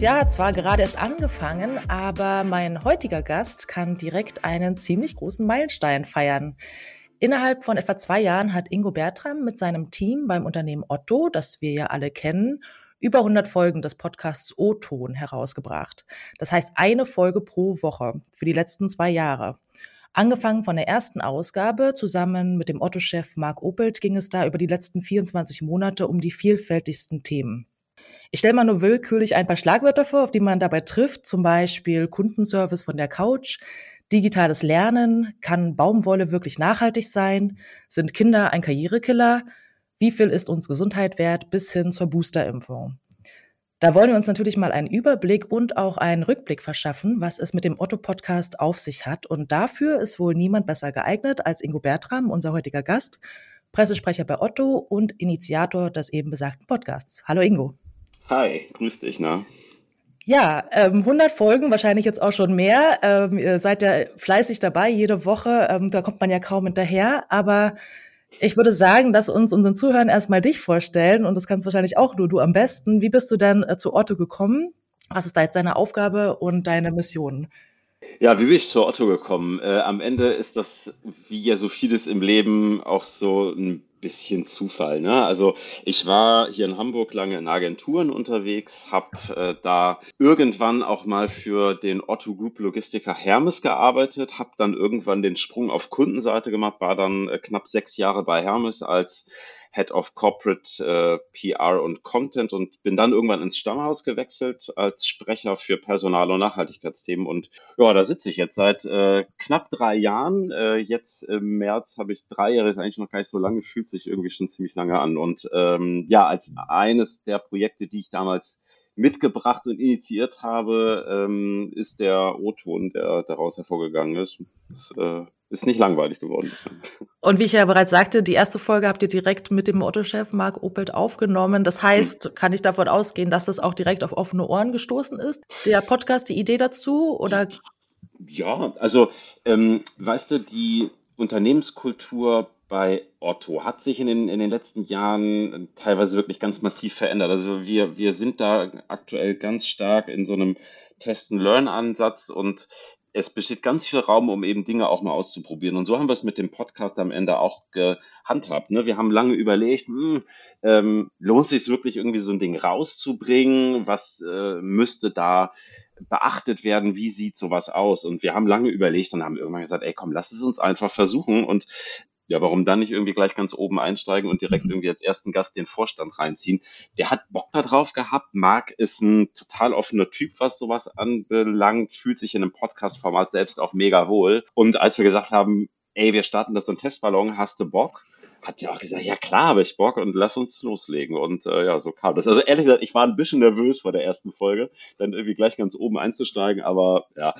Das Jahr hat zwar gerade erst angefangen, aber mein heutiger Gast kann direkt einen ziemlich großen Meilenstein feiern. Innerhalb von etwa zwei Jahren hat Ingo Bertram mit seinem Team beim Unternehmen Otto, das wir ja alle kennen, über 100 Folgen des Podcasts O-Ton herausgebracht. Das heißt eine Folge pro Woche für die letzten zwei Jahre. Angefangen von der ersten Ausgabe, zusammen mit dem Otto-Chef Marc Opelt ging es da über die letzten 24 Monate um die vielfältigsten Themen. Ich stelle mal nur willkürlich ein paar Schlagwörter vor, auf die man dabei trifft, zum Beispiel Kundenservice von der Couch, digitales Lernen, kann Baumwolle wirklich nachhaltig sein, sind Kinder ein Karrierekiller, wie viel ist uns Gesundheit wert, bis hin zur Boosterimpfung. Da wollen wir uns natürlich mal einen Überblick und auch einen Rückblick verschaffen, was es mit dem Otto-Podcast auf sich hat. Und dafür ist wohl niemand besser geeignet als Ingo Bertram, unser heutiger Gast, Pressesprecher bei Otto und Initiator des eben besagten Podcasts. Hallo Ingo. Hi, grüß dich, na? Ja, ähm, 100 Folgen, wahrscheinlich jetzt auch schon mehr. Ähm, ihr seid ja fleißig dabei, jede Woche. Ähm, da kommt man ja kaum hinterher. Aber ich würde sagen, dass uns unseren Zuhörern erstmal dich vorstellen. Und das kannst wahrscheinlich auch nur du am besten. Wie bist du denn äh, zu Otto gekommen? Was ist da jetzt deine Aufgabe und deine Mission? Ja, wie bin ich zu Otto gekommen? Äh, am Ende ist das, wie ja so vieles im Leben, auch so ein bisschen Zufall. Ne? Also ich war hier in Hamburg lange in Agenturen unterwegs, habe äh, da irgendwann auch mal für den Otto Group Logistiker Hermes gearbeitet, habe dann irgendwann den Sprung auf Kundenseite gemacht, war dann äh, knapp sechs Jahre bei Hermes als Head of Corporate äh, PR und Content und bin dann irgendwann ins Stammhaus gewechselt als Sprecher für Personal- und Nachhaltigkeitsthemen. Und ja, da sitze ich jetzt seit äh, knapp drei Jahren. Äh, jetzt im März habe ich drei Jahre, ist eigentlich noch gar nicht so lange, fühlt sich irgendwie schon ziemlich lange an. Und ähm, ja, als eines der Projekte, die ich damals mitgebracht und initiiert habe, ähm, ist der O-Ton, der daraus hervorgegangen ist. ist äh, ist nicht langweilig geworden. Und wie ich ja bereits sagte, die erste Folge habt ihr direkt mit dem Otto-Chef Marc Opelt aufgenommen. Das heißt, hm. kann ich davon ausgehen, dass das auch direkt auf offene Ohren gestoßen ist? Der Podcast, die Idee dazu oder? Ja, also ähm, weißt du, die Unternehmenskultur bei Otto hat sich in den, in den letzten Jahren teilweise wirklich ganz massiv verändert. Also wir, wir sind da aktuell ganz stark in so einem Test-and-Learn-Ansatz und es besteht ganz viel Raum, um eben Dinge auch mal auszuprobieren. Und so haben wir es mit dem Podcast am Ende auch gehandhabt. Ne? Wir haben lange überlegt, hm, ähm, lohnt sich wirklich irgendwie so ein Ding rauszubringen? Was äh, müsste da beachtet werden? Wie sieht sowas aus? Und wir haben lange überlegt und haben irgendwann gesagt, ey, komm, lass es uns einfach versuchen. Und ja, warum dann nicht irgendwie gleich ganz oben einsteigen und direkt mhm. irgendwie als ersten Gast den Vorstand reinziehen? Der hat Bock da drauf gehabt. Marc ist ein total offener Typ, was sowas anbelangt, fühlt sich in einem Podcast-Format selbst auch mega wohl. Und als wir gesagt haben, ey, wir starten das so ein Testballon, hast du Bock? Hat ja auch gesagt, ja klar, habe ich Bock und lass uns loslegen. Und äh, ja, so kam das. Also ehrlich gesagt, ich war ein bisschen nervös vor der ersten Folge, dann irgendwie gleich ganz oben einzusteigen, aber ja,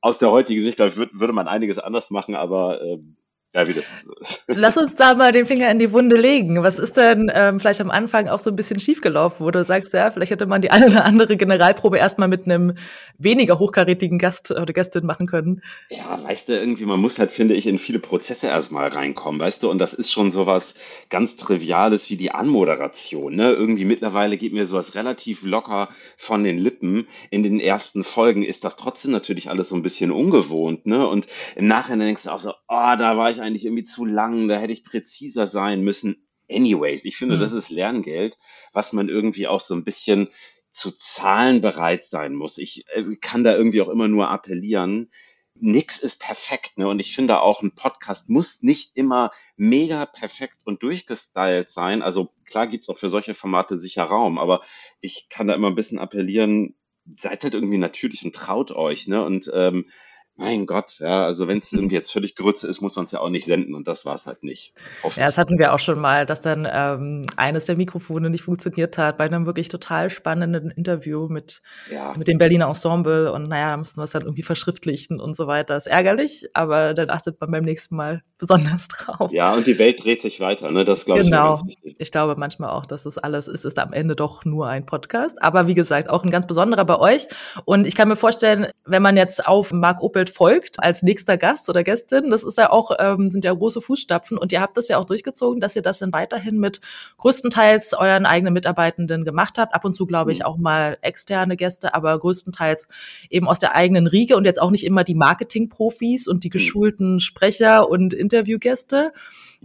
aus der heutigen Sicht, glaube ich, würde man einiges anders machen, aber ähm, ja, wie das so ist. Lass uns da mal den Finger in die Wunde legen. Was ist denn ähm, vielleicht am Anfang auch so ein bisschen schiefgelaufen, wo du sagst, ja, vielleicht hätte man die eine oder andere Generalprobe erstmal mit einem weniger hochkarätigen Gast oder Gästin machen können? Ja, weißt du, irgendwie, man muss halt, finde ich, in viele Prozesse erstmal reinkommen, weißt du, und das ist schon sowas ganz Triviales wie die Anmoderation. Ne? Irgendwie mittlerweile geht mir sowas relativ locker von den Lippen. In den ersten Folgen ist das trotzdem natürlich alles so ein bisschen ungewohnt, ne? Und im Nachhinein denkst du auch so, oh, da war ich eigentlich irgendwie zu lang, da hätte ich präziser sein müssen. Anyways, ich finde, mhm. das ist Lerngeld, was man irgendwie auch so ein bisschen zu zahlen bereit sein muss. Ich äh, kann da irgendwie auch immer nur appellieren. Nix ist perfekt, ne? Und ich finde auch, ein Podcast muss nicht immer mega perfekt und durchgestylt sein. Also klar gibt's auch für solche Formate sicher Raum, aber ich kann da immer ein bisschen appellieren, seid halt irgendwie natürlich und traut euch, ne? Und ähm, mein Gott, ja, also wenn es jetzt völlig Grütze ist, muss man es ja auch nicht senden und das war es halt nicht. Ja, das hatten wir auch schon mal, dass dann ähm, eines der Mikrofone nicht funktioniert hat bei einem wirklich total spannenden Interview mit, ja. mit dem Berliner Ensemble und naja, da mussten wir es dann irgendwie verschriftlichen und so weiter. Das ist ärgerlich, aber dann achtet man beim nächsten Mal besonders drauf. Ja, und die Welt dreht sich weiter, ne? Das glaube genau. ich wichtig. Ich glaube manchmal auch, dass das alles ist, ist am Ende doch nur ein Podcast. Aber wie gesagt, auch ein ganz besonderer bei euch. Und ich kann mir vorstellen, wenn man jetzt auf Marc Opelt folgt als nächster Gast oder Gästin, das ist ja auch, ähm, sind ja große Fußstapfen und ihr habt das ja auch durchgezogen, dass ihr das dann weiterhin mit größtenteils euren eigenen Mitarbeitenden gemacht habt. Ab und zu, glaube ich, mhm. auch mal externe Gäste, aber größtenteils eben aus der eigenen Riege und jetzt auch nicht immer die Marketingprofis und die mhm. geschulten Sprecher und Interviewgäste.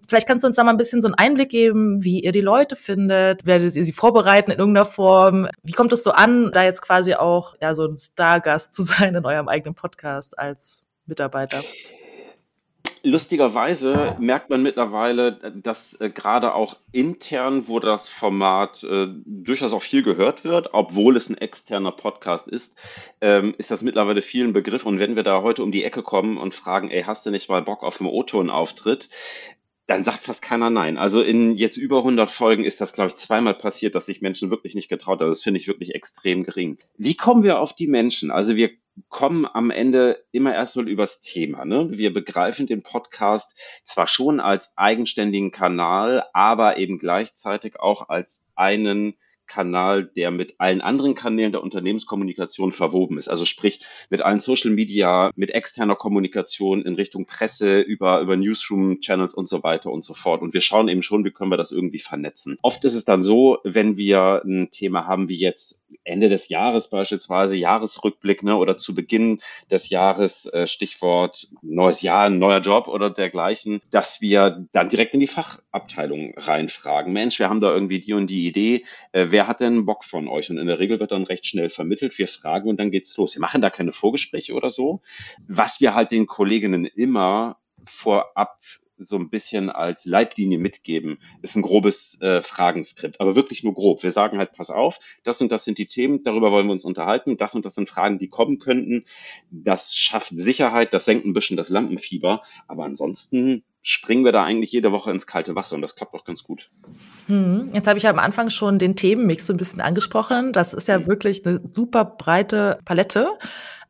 Vielleicht kannst du uns da mal ein bisschen so einen Einblick geben, wie ihr die Leute findet, werdet ihr sie vorbereiten in irgendeiner Form? Wie kommt es so an, da jetzt quasi auch ja so ein Stargast zu sein in eurem eigenen Podcast als Mitarbeiter? Lustigerweise merkt man mittlerweile, dass äh, gerade auch intern, wo das Format äh, durchaus auch viel gehört wird, obwohl es ein externer Podcast ist, ähm, ist das mittlerweile vielen Begriff. Und wenn wir da heute um die Ecke kommen und fragen, ey, hast du nicht mal Bock auf einen O-Ton-Auftritt? dann sagt fast keiner nein. Also in jetzt über 100 Folgen ist das, glaube ich, zweimal passiert, dass sich Menschen wirklich nicht getraut haben. Das finde ich wirklich extrem gering. Wie kommen wir auf die Menschen? Also wir kommen am Ende immer erst mal übers Thema. Ne? Wir begreifen den Podcast zwar schon als eigenständigen Kanal, aber eben gleichzeitig auch als einen Kanal, der mit allen anderen Kanälen der Unternehmenskommunikation verwoben ist. Also sprich mit allen Social Media, mit externer Kommunikation in Richtung Presse, über, über Newsroom-Channels und so weiter und so fort. Und wir schauen eben schon, wie können wir das irgendwie vernetzen. Oft ist es dann so, wenn wir ein Thema haben wie jetzt Ende des Jahres beispielsweise, Jahresrückblick ne, oder zu Beginn des Jahres, äh, Stichwort neues Jahr, neuer Job oder dergleichen, dass wir dann direkt in die Fachabteilung reinfragen. Mensch, wir haben da irgendwie die und die Idee. Äh, wer hat denn Bock von euch? Und in der Regel wird dann recht schnell vermittelt. Wir fragen und dann geht's los. Wir machen da keine Vorgespräche oder so. Was wir halt den Kolleginnen immer vorab so ein bisschen als Leitlinie mitgeben, ist ein grobes äh, Fragenskript, aber wirklich nur grob. Wir sagen halt, pass auf, das und das sind die Themen, darüber wollen wir uns unterhalten, das und das sind Fragen, die kommen könnten. Das schafft Sicherheit, das senkt ein bisschen das Lampenfieber, aber ansonsten springen wir da eigentlich jede Woche ins kalte Wasser und das klappt auch ganz gut. Hm, jetzt habe ich am Anfang schon den Themenmix so ein bisschen angesprochen. Das ist ja mhm. wirklich eine super breite Palette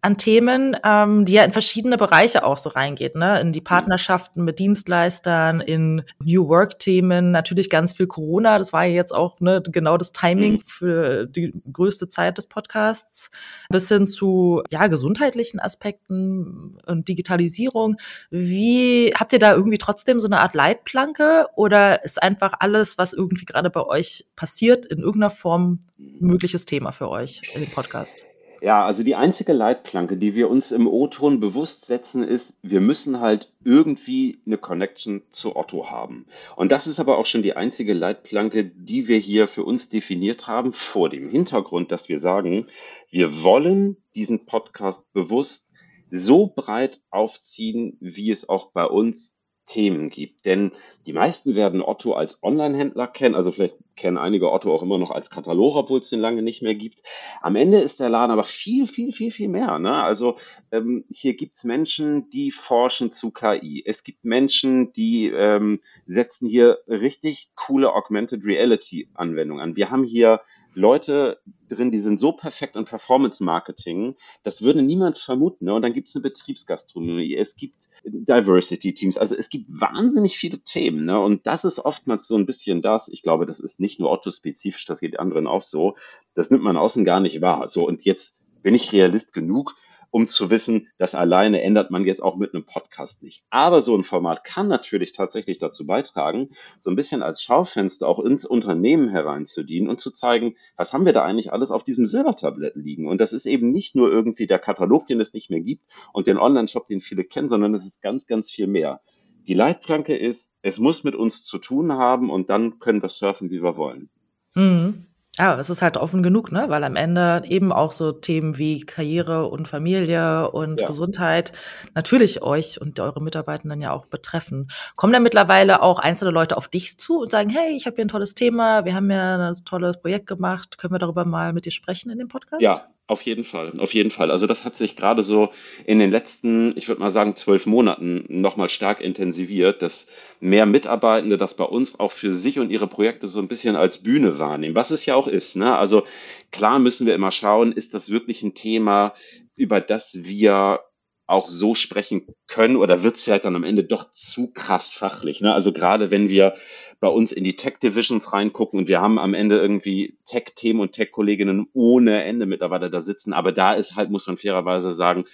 an Themen, ähm, die ja in verschiedene Bereiche auch so reingeht, ne? In die Partnerschaften mit Dienstleistern, in New Work-Themen, natürlich ganz viel Corona. Das war ja jetzt auch ne, genau das Timing mhm. für die größte Zeit des Podcasts, bis hin zu ja gesundheitlichen Aspekten und Digitalisierung. Wie habt ihr da irgendwie trotzdem so eine Art Leitplanke oder ist einfach alles, was irgendwie gerade bei euch passiert, in irgendeiner Form mögliches Thema für euch in dem Podcast? Ja, also die einzige Leitplanke, die wir uns im O-Ton bewusst setzen, ist, wir müssen halt irgendwie eine Connection zu Otto haben. Und das ist aber auch schon die einzige Leitplanke, die wir hier für uns definiert haben, vor dem Hintergrund, dass wir sagen, wir wollen diesen Podcast bewusst so breit aufziehen, wie es auch bei uns Themen gibt. Denn die meisten werden Otto als Online-Händler kennen, also vielleicht kennen einige Otto auch immer noch als Katalog, obwohl es den lange nicht mehr gibt. Am Ende ist der Laden aber viel, viel, viel, viel mehr. Ne? Also ähm, hier gibt's Menschen, die forschen zu KI. Es gibt Menschen, die ähm, setzen hier richtig coole Augmented Reality-Anwendungen an. Wir haben hier Leute drin, die sind so perfekt in Performance Marketing, das würde niemand vermuten. Ne? Und dann gibt es eine Betriebsgastronomie, es gibt Diversity Teams, also es gibt wahnsinnig viele Themen. Ne? Und das ist oftmals so ein bisschen das, ich glaube, das ist nicht nur Otto-spezifisch, das geht anderen auch so, das nimmt man außen gar nicht wahr. So, und jetzt bin ich Realist genug, um zu wissen, das alleine ändert man jetzt auch mit einem Podcast nicht. Aber so ein Format kann natürlich tatsächlich dazu beitragen, so ein bisschen als Schaufenster auch ins Unternehmen hereinzudienen und zu zeigen, was haben wir da eigentlich alles auf diesem Silbertablett liegen. Und das ist eben nicht nur irgendwie der Katalog, den es nicht mehr gibt und den Online-Shop, den viele kennen, sondern es ist ganz, ganz viel mehr. Die Leitplanke ist, es muss mit uns zu tun haben und dann können wir surfen, wie wir wollen. Mhm. Ja, es ist halt offen genug, ne? Weil am Ende eben auch so Themen wie Karriere und Familie und ja. Gesundheit natürlich euch und eure Mitarbeitenden ja auch betreffen. Kommen da mittlerweile auch einzelne Leute auf dich zu und sagen, hey, ich habe hier ein tolles Thema, wir haben ja ein tolles Projekt gemacht, können wir darüber mal mit dir sprechen in dem Podcast? Ja, auf jeden Fall, auf jeden Fall. Also das hat sich gerade so in den letzten, ich würde mal sagen, zwölf Monaten nochmal stark intensiviert, dass mehr Mitarbeitende das bei uns auch für sich und ihre Projekte so ein bisschen als Bühne wahrnehmen, was es ja auch ist. Ne? Also klar müssen wir immer schauen, ist das wirklich ein Thema, über das wir auch so sprechen können oder wird es vielleicht dann am Ende doch zu krass fachlich. Ne? Also gerade wenn wir bei uns in die Tech-Divisions reingucken und wir haben am Ende irgendwie Tech-Themen und Tech-Kolleginnen ohne Ende mittlerweile da sitzen, aber da ist halt, muss man fairerweise sagen,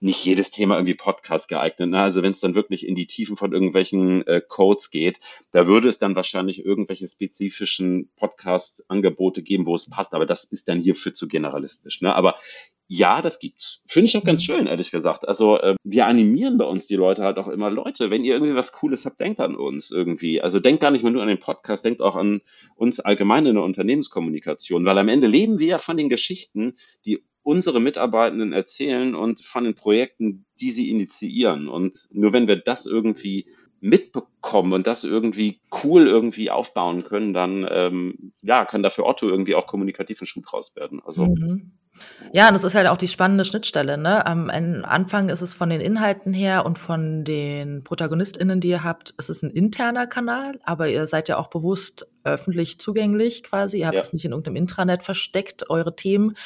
nicht jedes Thema irgendwie Podcast geeignet. Ne? Also wenn es dann wirklich in die Tiefen von irgendwelchen äh, Codes geht, da würde es dann wahrscheinlich irgendwelche spezifischen Podcast-Angebote geben, wo es passt. Aber das ist dann hierfür zu generalistisch. Ne? Aber ja, das gibt's. Finde ich auch ganz mhm. schön, ehrlich gesagt. Also äh, wir animieren bei uns die Leute halt auch immer, Leute, wenn ihr irgendwie was Cooles habt, denkt an uns irgendwie. Also denkt gar nicht mal nur an den Podcast, denkt auch an uns allgemein in der Unternehmenskommunikation, weil am Ende leben wir ja von den Geschichten, die unsere Mitarbeitenden erzählen und von den Projekten, die sie initiieren. Und nur wenn wir das irgendwie mitbekommen und das irgendwie cool irgendwie aufbauen können, dann ähm, ja, kann dafür Otto irgendwie auch kommunikativ ein Schuh draus werden. Also mhm. Ja, und das ist halt auch die spannende Schnittstelle. Ne? Am Anfang ist es von den Inhalten her und von den ProtagonistInnen, die ihr habt, es ist ein interner Kanal, aber ihr seid ja auch bewusst öffentlich zugänglich quasi. Ihr habt es nicht in irgendeinem Intranet versteckt, eure Themen,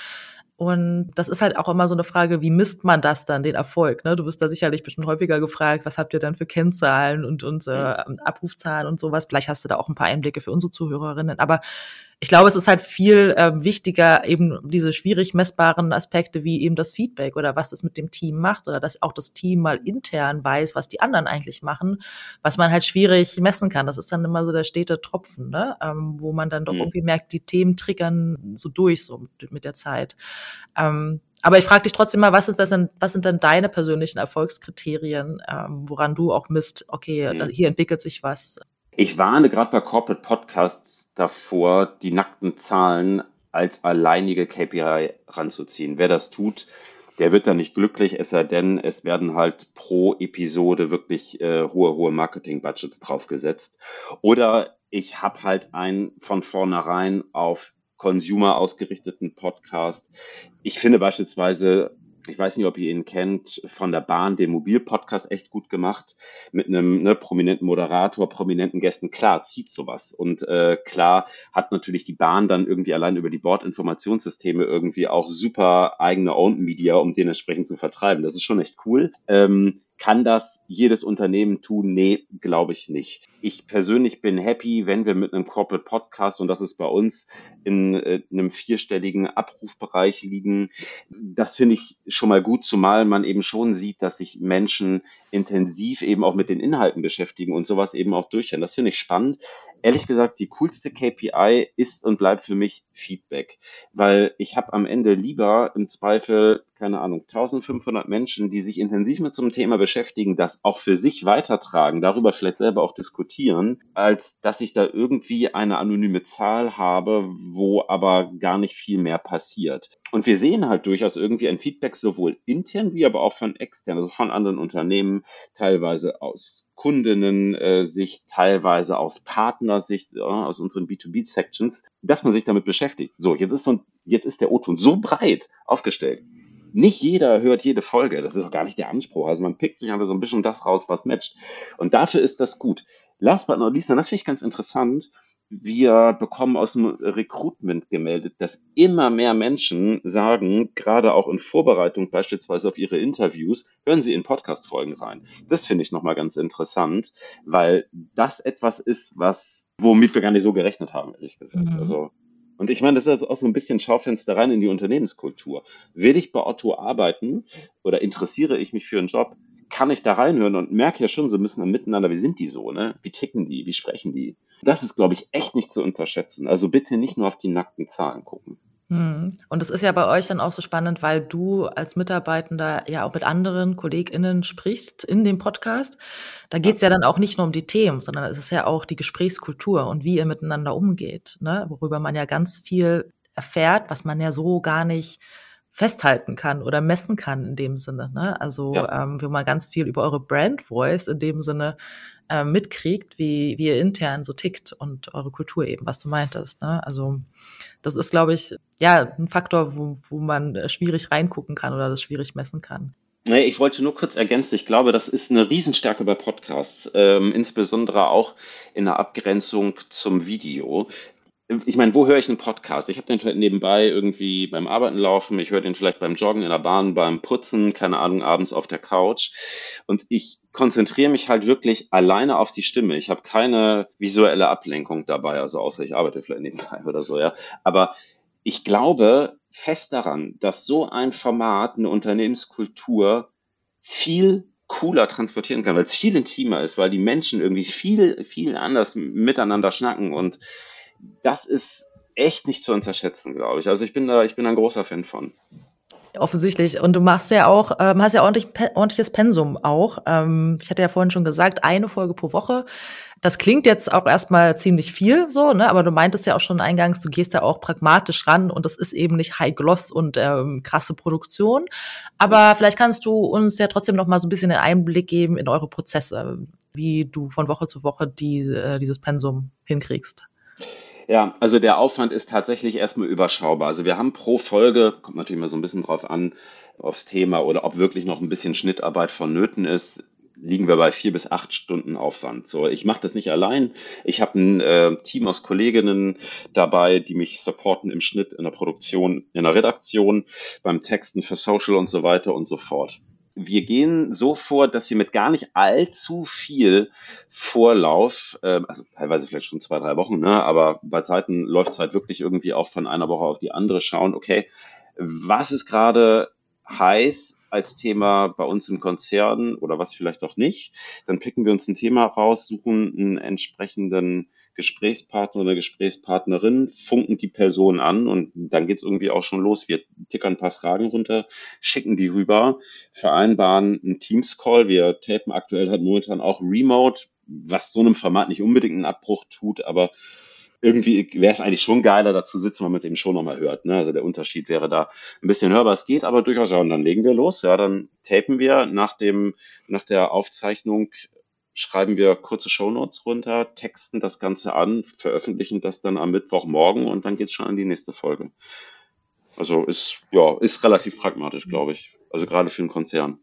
und das ist halt auch immer so eine Frage, wie misst man das dann, den Erfolg? Ne? Du bist da sicherlich bestimmt häufiger gefragt, was habt ihr dann für Kennzahlen und, und äh, Abrufzahlen und sowas. Vielleicht hast du da auch ein paar Einblicke für unsere Zuhörerinnen. Aber ich glaube, es ist halt viel äh, wichtiger, eben diese schwierig messbaren Aspekte wie eben das Feedback oder was es mit dem Team macht oder dass auch das Team mal intern weiß, was die anderen eigentlich machen, was man halt schwierig messen kann. Das ist dann immer so der stete Tropfen, ne? ähm, wo man dann doch mhm. irgendwie merkt, die Themen triggern so durch so mit, mit der Zeit. Ähm, aber ich frage dich trotzdem mal, was ist das denn, was sind denn deine persönlichen Erfolgskriterien, ähm, woran du auch misst, okay, mhm. da, hier entwickelt sich was? Ich warne gerade bei Corporate Podcasts davor, die nackten Zahlen als alleinige KPI ranzuziehen. Wer das tut, der wird dann nicht glücklich, es sei denn, es werden halt pro Episode wirklich äh, hohe, hohe Marketing-Budgets draufgesetzt. Oder ich habe halt einen von vornherein auf Consumer ausgerichteten Podcast. Ich finde beispielsweise ich weiß nicht, ob ihr ihn kennt, von der Bahn, den Mobil-Podcast echt gut gemacht, mit einem ne, prominenten Moderator, prominenten Gästen. Klar, zieht sowas. Und äh, klar hat natürlich die Bahn dann irgendwie allein über die Bordinformationssysteme irgendwie auch super eigene Owned Media, um den entsprechend zu vertreiben. Das ist schon echt cool. Ähm, kann das jedes Unternehmen tun? Nee, glaube ich nicht. Ich persönlich bin happy, wenn wir mit einem Corporate Podcast, und das ist bei uns in äh, einem vierstelligen Abrufbereich liegen. Das finde ich schon mal gut, zumal man eben schon sieht, dass sich Menschen intensiv eben auch mit den Inhalten beschäftigen und sowas eben auch durchhören. Das finde ich spannend. Ehrlich gesagt, die coolste KPI ist und bleibt für mich Feedback, weil ich habe am Ende lieber im Zweifel, keine Ahnung, 1500 Menschen, die sich intensiv mit so einem Thema beschäftigen, das auch für sich weitertragen, darüber vielleicht selber auch diskutieren, als dass ich da irgendwie eine anonyme Zahl habe, wo aber gar nicht viel mehr passiert. Und wir sehen halt durchaus irgendwie ein Feedback sowohl intern wie aber auch von extern, also von anderen Unternehmen, teilweise aus Kundinnen-Sicht, äh, teilweise aus Partnersicht, aus unseren B2B-Sections, dass man sich damit beschäftigt. So, jetzt ist, so, jetzt ist der O-Ton so breit aufgestellt. Nicht jeder hört jede Folge. Das ist auch gar nicht der Anspruch. Also man pickt sich einfach so ein bisschen das raus, was matcht. Und dafür ist das gut. Last but not least, das finde ich ganz interessant, wir bekommen aus dem Recruitment gemeldet, dass immer mehr Menschen sagen, gerade auch in Vorbereitung beispielsweise auf ihre Interviews, hören sie in Podcast-Folgen rein. Das finde ich nochmal ganz interessant, weil das etwas ist, was, womit wir gar nicht so gerechnet haben, ehrlich gesagt. Mhm. Also, und ich meine, das ist also auch so ein bisschen Schaufenster rein in die Unternehmenskultur. Will ich bei Otto arbeiten oder interessiere ich mich für einen Job, kann ich da reinhören und merke ja schon so ein bisschen miteinander, wie sind die so, ne? Wie ticken die, wie sprechen die? Das ist, glaube ich, echt nicht zu unterschätzen. Also bitte nicht nur auf die nackten Zahlen gucken. Hm. Und es ist ja bei euch dann auch so spannend, weil du als Mitarbeitender ja auch mit anderen KollegInnen sprichst in dem Podcast. Da geht es ja dann auch nicht nur um die Themen, sondern es ist ja auch die Gesprächskultur und wie ihr miteinander umgeht, ne? worüber man ja ganz viel erfährt, was man ja so gar nicht festhalten kann oder messen kann in dem Sinne. Ne? Also ja. ähm, wo man ganz viel über eure Brand Voice in dem Sinne äh, mitkriegt, wie, wie ihr intern so tickt und eure Kultur eben, was du meintest. Ne? Also das ist, glaube ich, ja, ein Faktor, wo, wo man schwierig reingucken kann oder das schwierig messen kann. Nee, ich wollte nur kurz ergänzen, ich glaube, das ist eine Riesenstärke bei Podcasts, ähm, insbesondere auch in der Abgrenzung zum Video ich meine, wo höre ich einen Podcast? Ich habe den nebenbei irgendwie beim Arbeiten laufen, ich höre den vielleicht beim Joggen in der Bahn, beim Putzen, keine Ahnung, abends auf der Couch. Und ich konzentriere mich halt wirklich alleine auf die Stimme. Ich habe keine visuelle Ablenkung dabei, also außer ich arbeite vielleicht nebenbei oder so, ja. Aber ich glaube fest daran, dass so ein Format eine Unternehmenskultur viel cooler transportieren kann, weil es viel intimer ist, weil die Menschen irgendwie viel, viel anders miteinander schnacken und das ist echt nicht zu unterschätzen, glaube ich. Also ich bin da, ich bin ein großer Fan von. Offensichtlich. Und du machst ja auch, ähm, hast ja ordentlich, ordentliches Pensum auch. Ähm, ich hatte ja vorhin schon gesagt, eine Folge pro Woche. Das klingt jetzt auch erstmal ziemlich viel so, ne? Aber du meintest ja auch schon eingangs, du gehst ja auch pragmatisch ran und das ist eben nicht High Gloss und ähm, krasse Produktion. Aber vielleicht kannst du uns ja trotzdem noch mal so ein bisschen einen Einblick geben in eure Prozesse, wie du von Woche zu Woche die, äh, dieses Pensum hinkriegst. Ja, also der Aufwand ist tatsächlich erstmal überschaubar. Also wir haben pro Folge, kommt natürlich mal so ein bisschen drauf an, aufs Thema oder ob wirklich noch ein bisschen Schnittarbeit vonnöten ist, liegen wir bei vier bis acht Stunden Aufwand. So, ich mache das nicht allein. Ich habe ein äh, Team aus Kolleginnen dabei, die mich supporten im Schnitt, in der Produktion, in der Redaktion, beim Texten für Social und so weiter und so fort wir gehen so vor, dass wir mit gar nicht allzu viel Vorlauf, äh, also teilweise vielleicht schon zwei, drei Wochen, ne, aber bei Zeiten läuft es halt wirklich irgendwie auch von einer Woche auf die andere schauen, okay, was ist gerade heiß als Thema bei uns im Konzern oder was vielleicht auch nicht. Dann picken wir uns ein Thema raus, suchen einen entsprechenden Gesprächspartner oder Gesprächspartnerin, funken die Person an und dann geht's irgendwie auch schon los. Wir tickern ein paar Fragen runter, schicken die rüber, vereinbaren einen Teams-Call. Wir tapen aktuell halt momentan auch remote, was so einem Format nicht unbedingt einen Abbruch tut, aber irgendwie wäre es eigentlich schon geiler, dazu sitzen, wenn man es eben schon nochmal hört. Ne? Also der Unterschied wäre da ein bisschen hörbar. Es geht aber durchaus auch. Und dann legen wir los. Ja, dann tapen wir nach dem, nach der Aufzeichnung schreiben wir kurze Shownotes runter, texten das Ganze an, veröffentlichen das dann am Mittwochmorgen und dann geht's schon an die nächste Folge. Also ist, ja, ist relativ pragmatisch, glaube ich. Also gerade für einen Konzern.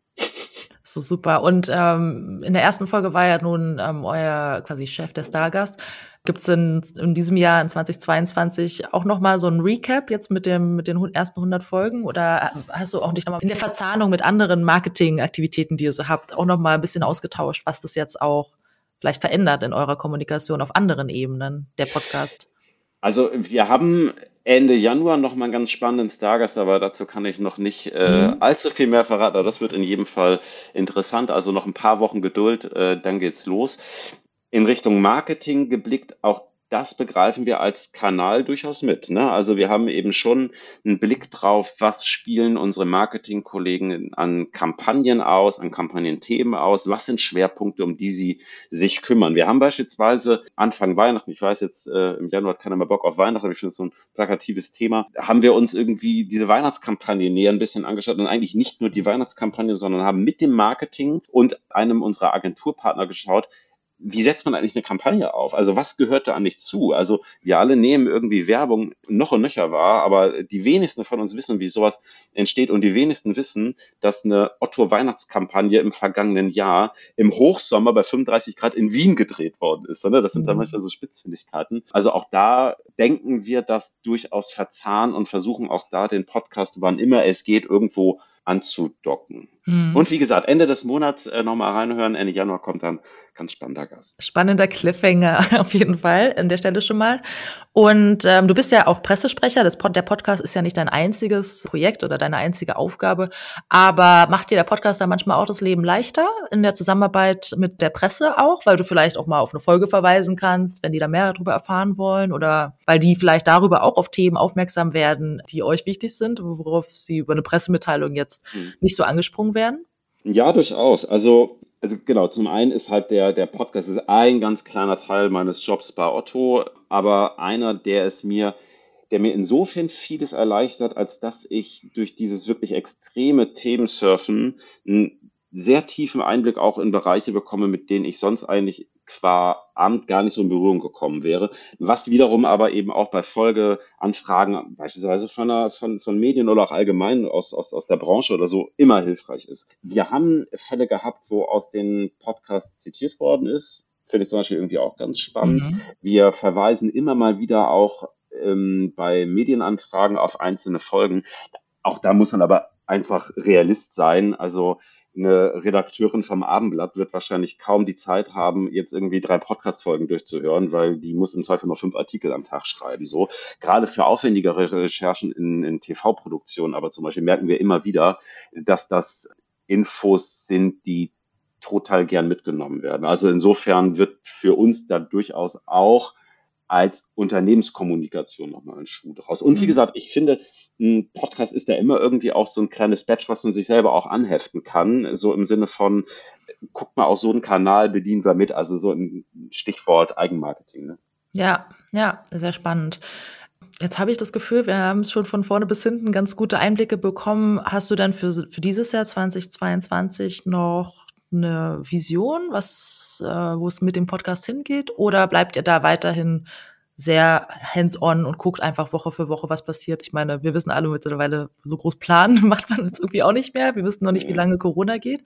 So super. Und ähm, in der ersten Folge war ja nun ähm, euer quasi Chef der Stargast. Gibt es in, in diesem Jahr, in 2022, auch noch mal so ein Recap jetzt mit, dem, mit den ersten 100 Folgen? Oder hast du auch dich nochmal in der Verzahnung mit anderen Marketingaktivitäten, die ihr so habt, auch noch mal ein bisschen ausgetauscht, was das jetzt auch vielleicht verändert in eurer Kommunikation auf anderen Ebenen, der Podcast? Also wir haben Ende Januar noch mal einen ganz spannenden Stargast, aber dazu kann ich noch nicht äh, mhm. allzu viel mehr verraten. Aber das wird in jedem Fall interessant. Also noch ein paar Wochen Geduld, äh, dann geht's los in Richtung Marketing geblickt, auch das begreifen wir als Kanal durchaus mit. Ne? Also wir haben eben schon einen Blick drauf, was spielen unsere Marketingkollegen an Kampagnen aus, an Kampagnenthemen aus, was sind Schwerpunkte, um die sie sich kümmern. Wir haben beispielsweise Anfang Weihnachten, ich weiß jetzt, äh, im Januar hat keiner mehr Bock auf Weihnachten, aber ich finde es so ein plakatives Thema, haben wir uns irgendwie diese Weihnachtskampagne näher ein bisschen angeschaut und eigentlich nicht nur die Weihnachtskampagne, sondern haben mit dem Marketing und einem unserer Agenturpartner geschaut, wie setzt man eigentlich eine Kampagne auf? Also was gehört da eigentlich zu? Also wir alle nehmen irgendwie Werbung noch und nöcher wahr, aber die wenigsten von uns wissen, wie sowas entsteht und die wenigsten wissen, dass eine Otto-Weihnachtskampagne im vergangenen Jahr im Hochsommer bei 35 Grad in Wien gedreht worden ist. Das sind dann mhm. manchmal so Spitzfindigkeiten. Also auch da denken wir das durchaus verzahnen und versuchen auch da den Podcast, wann immer es geht, irgendwo anzudocken. Mhm. Und wie gesagt, Ende des Monats äh, nochmal reinhören. Ende Januar kommt dann ganz spannender Gast. Spannender Cliffhanger auf jeden Fall an der Stelle schon mal. Und ähm, du bist ja auch Pressesprecher. Das Pod der Podcast ist ja nicht dein einziges Projekt oder deine einzige Aufgabe. Aber macht dir der Podcast da manchmal auch das Leben leichter in der Zusammenarbeit mit der Presse auch, weil du vielleicht auch mal auf eine Folge verweisen kannst, wenn die da mehr darüber erfahren wollen oder weil die vielleicht darüber auch auf Themen aufmerksam werden, die euch wichtig sind, worauf sie über eine Pressemitteilung jetzt hm. nicht so angesprungen werden? Ja, durchaus. Also also genau, zum einen ist halt der, der Podcast ist ein ganz kleiner Teil meines Jobs bei Otto, aber einer, der es mir, der mir insofern vieles erleichtert, als dass ich durch dieses wirklich extreme Themensurfen einen sehr tiefen Einblick auch in Bereiche bekomme, mit denen ich sonst eigentlich qua Amt gar nicht so in Berührung gekommen wäre, was wiederum aber eben auch bei Folgeanfragen beispielsweise von, einer, von, von Medien oder auch allgemein aus, aus, aus der Branche oder so immer hilfreich ist. Wir haben Fälle gehabt, wo aus den Podcasts zitiert worden ist, finde ich zum Beispiel irgendwie auch ganz spannend. Mhm. Wir verweisen immer mal wieder auch ähm, bei Medienanfragen auf einzelne Folgen. Auch da muss man aber einfach Realist sein. Also eine Redakteurin vom Abendblatt wird wahrscheinlich kaum die Zeit haben, jetzt irgendwie drei Podcast-Folgen durchzuhören, weil die muss im Zweifel noch fünf Artikel am Tag schreiben. So gerade für aufwendigere Recherchen in, in TV-Produktionen, aber zum Beispiel merken wir immer wieder, dass das Infos sind, die total gern mitgenommen werden. Also insofern wird für uns da durchaus auch als Unternehmenskommunikation nochmal ein Schuh draus. Und wie mhm. gesagt, ich finde, ein Podcast ist ja immer irgendwie auch so ein kleines Badge, was man sich selber auch anheften kann. So im Sinne von, guckt mal auf so einen Kanal, bedienen wir mit. Also so ein Stichwort Eigenmarketing. Ne? Ja, ja, sehr spannend. Jetzt habe ich das Gefühl, wir haben schon von vorne bis hinten ganz gute Einblicke bekommen. Hast du dann für, für dieses Jahr 2022 noch eine Vision, was, äh, wo es mit dem Podcast hingeht? Oder bleibt ihr da weiterhin sehr hands-on und guckt einfach Woche für Woche, was passiert? Ich meine, wir wissen alle mittlerweile, so groß planen macht man jetzt irgendwie auch nicht mehr. Wir wissen noch nicht, wie lange Corona geht.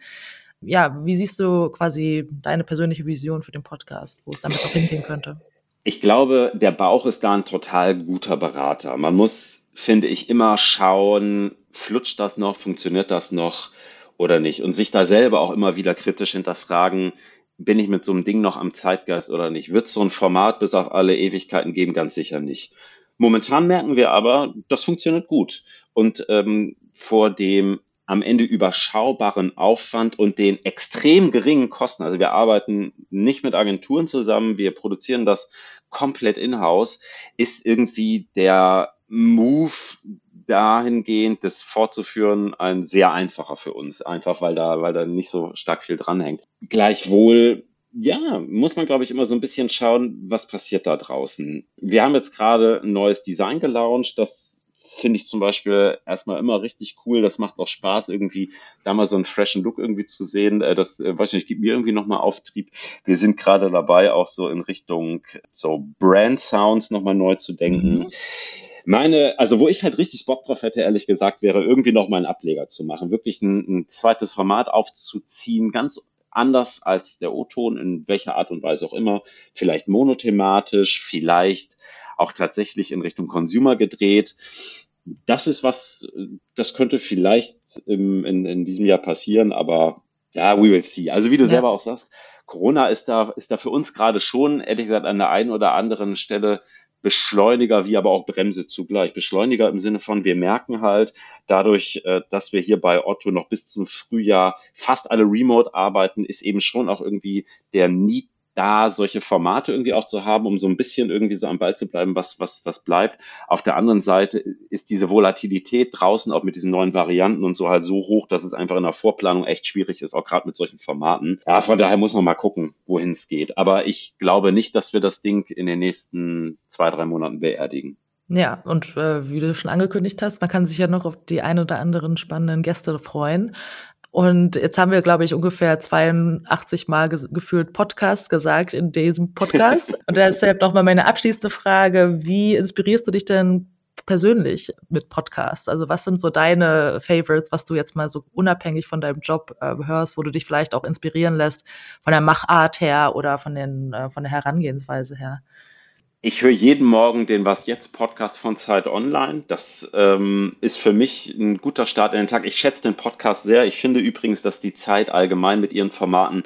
Ja, wie siehst du quasi deine persönliche Vision für den Podcast, wo es damit noch hingehen könnte? Ich glaube, der Bauch ist da ein total guter Berater. Man muss, finde ich, immer schauen, flutscht das noch, funktioniert das noch? Oder nicht. Und sich da selber auch immer wieder kritisch hinterfragen, bin ich mit so einem Ding noch am Zeitgeist oder nicht? Wird so ein Format bis auf alle Ewigkeiten geben? Ganz sicher nicht. Momentan merken wir aber, das funktioniert gut. Und ähm, vor dem am Ende überschaubaren Aufwand und den extrem geringen Kosten, also wir arbeiten nicht mit Agenturen zusammen, wir produzieren das komplett in-house, ist irgendwie der Move, dahingehend, das fortzuführen, ein sehr einfacher für uns. Einfach weil da, weil da nicht so stark viel dranhängt. Gleichwohl, ja, muss man, glaube ich, immer so ein bisschen schauen, was passiert da draußen. Wir haben jetzt gerade ein neues Design gelauncht, das finde ich zum Beispiel erstmal immer richtig cool. Das macht auch Spaß, irgendwie da mal so einen freshen Look irgendwie zu sehen. Äh, das, äh, weiß nicht, gibt mir irgendwie nochmal Auftrieb. Wir sind gerade dabei, auch so in Richtung so Brand Sounds nochmal neu zu denken. Mhm. Meine, also wo ich halt richtig Bock drauf hätte, ehrlich gesagt, wäre irgendwie noch mal einen Ableger zu machen, wirklich ein, ein zweites Format aufzuziehen, ganz anders als der O-Ton, in welcher Art und Weise auch immer, vielleicht monothematisch, vielleicht auch tatsächlich in Richtung Consumer gedreht. Das ist was, das könnte vielleicht im, in, in diesem Jahr passieren, aber ja, we will see. Also wie du ja. selber auch sagst, Corona ist da, ist da für uns gerade schon, ehrlich gesagt, an der einen oder anderen Stelle Beschleuniger wie aber auch Bremse zugleich. Beschleuniger im Sinne von, wir merken halt dadurch, äh, dass wir hier bei Otto noch bis zum Frühjahr fast alle remote arbeiten, ist eben schon auch irgendwie der Need da solche Formate irgendwie auch zu haben, um so ein bisschen irgendwie so am Ball zu bleiben, was, was, was bleibt. Auf der anderen Seite ist diese Volatilität draußen auch mit diesen neuen Varianten und so halt so hoch, dass es einfach in der Vorplanung echt schwierig ist, auch gerade mit solchen Formaten. Ja, von daher muss man mal gucken, wohin es geht. Aber ich glaube nicht, dass wir das Ding in den nächsten zwei, drei Monaten beerdigen. Ja, und äh, wie du schon angekündigt hast, man kann sich ja noch auf die ein oder anderen spannenden Gäste freuen. Und jetzt haben wir, glaube ich, ungefähr 82 Mal gefühlt Podcast gesagt in diesem Podcast. Und deshalb nochmal meine abschließende Frage. Wie inspirierst du dich denn persönlich mit Podcasts? Also was sind so deine Favorites, was du jetzt mal so unabhängig von deinem Job äh, hörst, wo du dich vielleicht auch inspirieren lässt von der Machart her oder von, den, äh, von der Herangehensweise her? Ich höre jeden Morgen den Was jetzt Podcast von Zeit Online. Das ähm, ist für mich ein guter Start in den Tag. Ich schätze den Podcast sehr. Ich finde übrigens, dass die Zeit allgemein mit ihren Formaten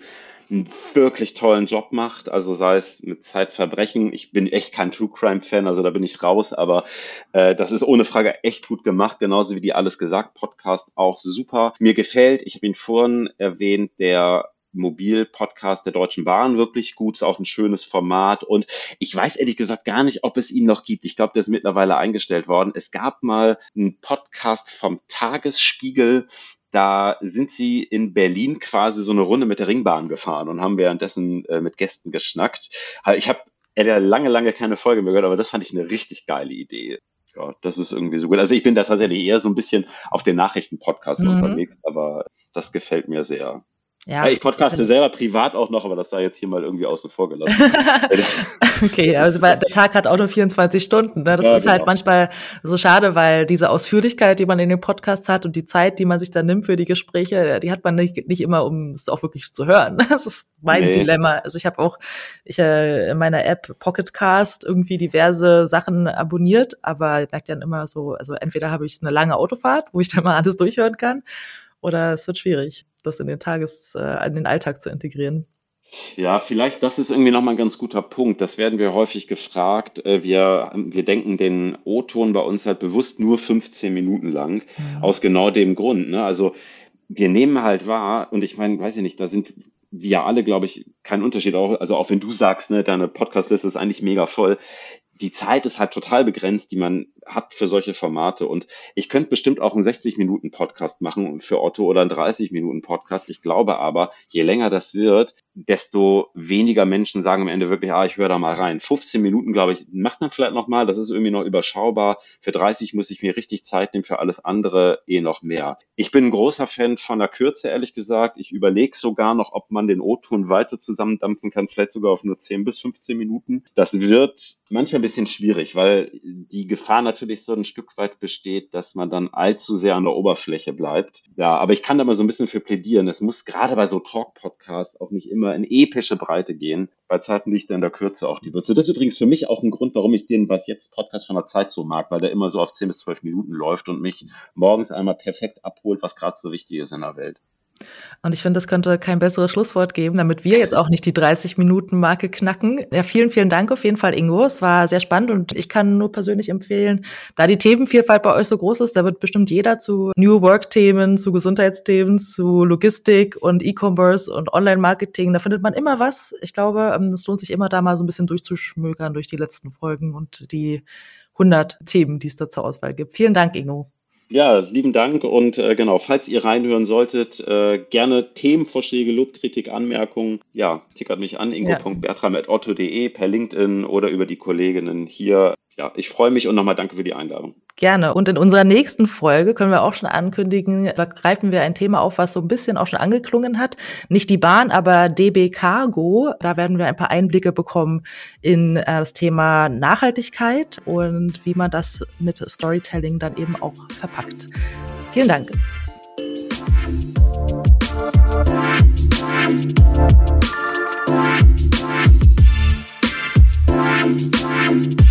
einen wirklich tollen Job macht. Also sei es mit Zeitverbrechen. Ich bin echt kein True Crime Fan, also da bin ich raus. Aber äh, das ist ohne Frage echt gut gemacht, genauso wie die alles gesagt Podcast auch super. Mir gefällt. Ich habe ihn vorhin erwähnt, der Mobil-Podcast der Deutschen Bahn wirklich gut, ist auch ein schönes Format und ich weiß ehrlich gesagt gar nicht, ob es ihn noch gibt. Ich glaube, der ist mittlerweile eingestellt worden. Es gab mal einen Podcast vom Tagesspiegel, da sind sie in Berlin quasi so eine Runde mit der Ringbahn gefahren und haben währenddessen äh, mit Gästen geschnackt. Ich habe lange, lange keine Folge mehr gehört, aber das fand ich eine richtig geile Idee. Ja, das ist irgendwie so gut. Also ich bin da tatsächlich eher so ein bisschen auf den Nachrichten-Podcasts mhm. unterwegs, aber das gefällt mir sehr. Ja, ich podcaste selber privat auch noch, aber das sei jetzt hier mal irgendwie außen vor gelassen. okay, also der Tag hat auch nur 24 Stunden. Ne? Das ja, ist halt genau. halt manchmal so schade, weil diese Ausführlichkeit, die man in den Podcasts hat und die Zeit, die man sich dann nimmt für die Gespräche, die hat man nicht, nicht immer, um es auch wirklich zu hören. Das ist mein nee. Dilemma. Also ich habe auch ich, äh, in meiner App Pocketcast irgendwie diverse Sachen abonniert, aber ich merke dann immer so, also entweder habe ich eine lange Autofahrt, wo ich dann mal alles durchhören kann, oder es wird schwierig, das in den Tages, äh, in den Alltag zu integrieren. Ja, vielleicht, das ist irgendwie nochmal ein ganz guter Punkt. Das werden wir häufig gefragt. Äh, wir, wir denken den O-Ton bei uns halt bewusst nur 15 Minuten lang, ja. aus genau dem Grund. Ne? Also wir nehmen halt wahr, und ich meine, weiß ich nicht, da sind wir alle, glaube ich, kein Unterschied. Auch, also auch wenn du sagst, ne, deine Podcastliste ist eigentlich mega voll die Zeit ist halt total begrenzt, die man hat für solche Formate. Und ich könnte bestimmt auch einen 60-Minuten-Podcast machen für Otto oder einen 30-Minuten-Podcast. Ich glaube aber, je länger das wird, desto weniger Menschen sagen am Ende wirklich, ah, ich höre da mal rein. 15 Minuten, glaube ich, macht man vielleicht noch mal. Das ist irgendwie noch überschaubar. Für 30 muss ich mir richtig Zeit nehmen, für alles andere eh noch mehr. Ich bin ein großer Fan von der Kürze, ehrlich gesagt. Ich überlege sogar noch, ob man den O-Ton weiter zusammendampfen kann, vielleicht sogar auf nur 10 bis 15 Minuten. Das wird manchmal ein bisschen schwierig, weil die Gefahr natürlich so ein Stück weit besteht, dass man dann allzu sehr an der Oberfläche bleibt. Ja, aber ich kann da mal so ein bisschen für plädieren. Es muss gerade bei so Talk-Podcasts auch nicht immer in epische Breite gehen. Bei Zeiten liegt er in der Kürze auch die Würze. Das ist übrigens für mich auch ein Grund, warum ich den Was jetzt Podcast von der Zeit so mag, weil der immer so auf 10 bis 12 Minuten läuft und mich morgens einmal perfekt abholt, was gerade so wichtig ist in der Welt. Und ich finde, das könnte kein besseres Schlusswort geben, damit wir jetzt auch nicht die 30-Minuten-Marke knacken. Ja, vielen, vielen Dank auf jeden Fall, Ingo. Es war sehr spannend und ich kann nur persönlich empfehlen, da die Themenvielfalt bei euch so groß ist, da wird bestimmt jeder zu New Work-Themen, zu Gesundheitsthemen, zu Logistik und E-Commerce und Online-Marketing, da findet man immer was. Ich glaube, ähm, es lohnt sich immer da mal so ein bisschen durchzuschmökern durch die letzten Folgen und die 100 Themen, die es da zur Auswahl gibt. Vielen Dank, Ingo. Ja, lieben Dank und äh, genau, falls ihr reinhören solltet, äh, gerne Themenvorschläge, Lobkritik, Anmerkungen, ja, tickert mich an, ingo.bertram.otto.de per LinkedIn oder über die Kolleginnen hier ja, ich freue mich und nochmal danke für die Einladung. Gerne. Und in unserer nächsten Folge können wir auch schon ankündigen, da greifen wir ein Thema auf, was so ein bisschen auch schon angeklungen hat. Nicht die Bahn, aber DB Cargo. Da werden wir ein paar Einblicke bekommen in äh, das Thema Nachhaltigkeit und wie man das mit Storytelling dann eben auch verpackt. Vielen Dank. Thank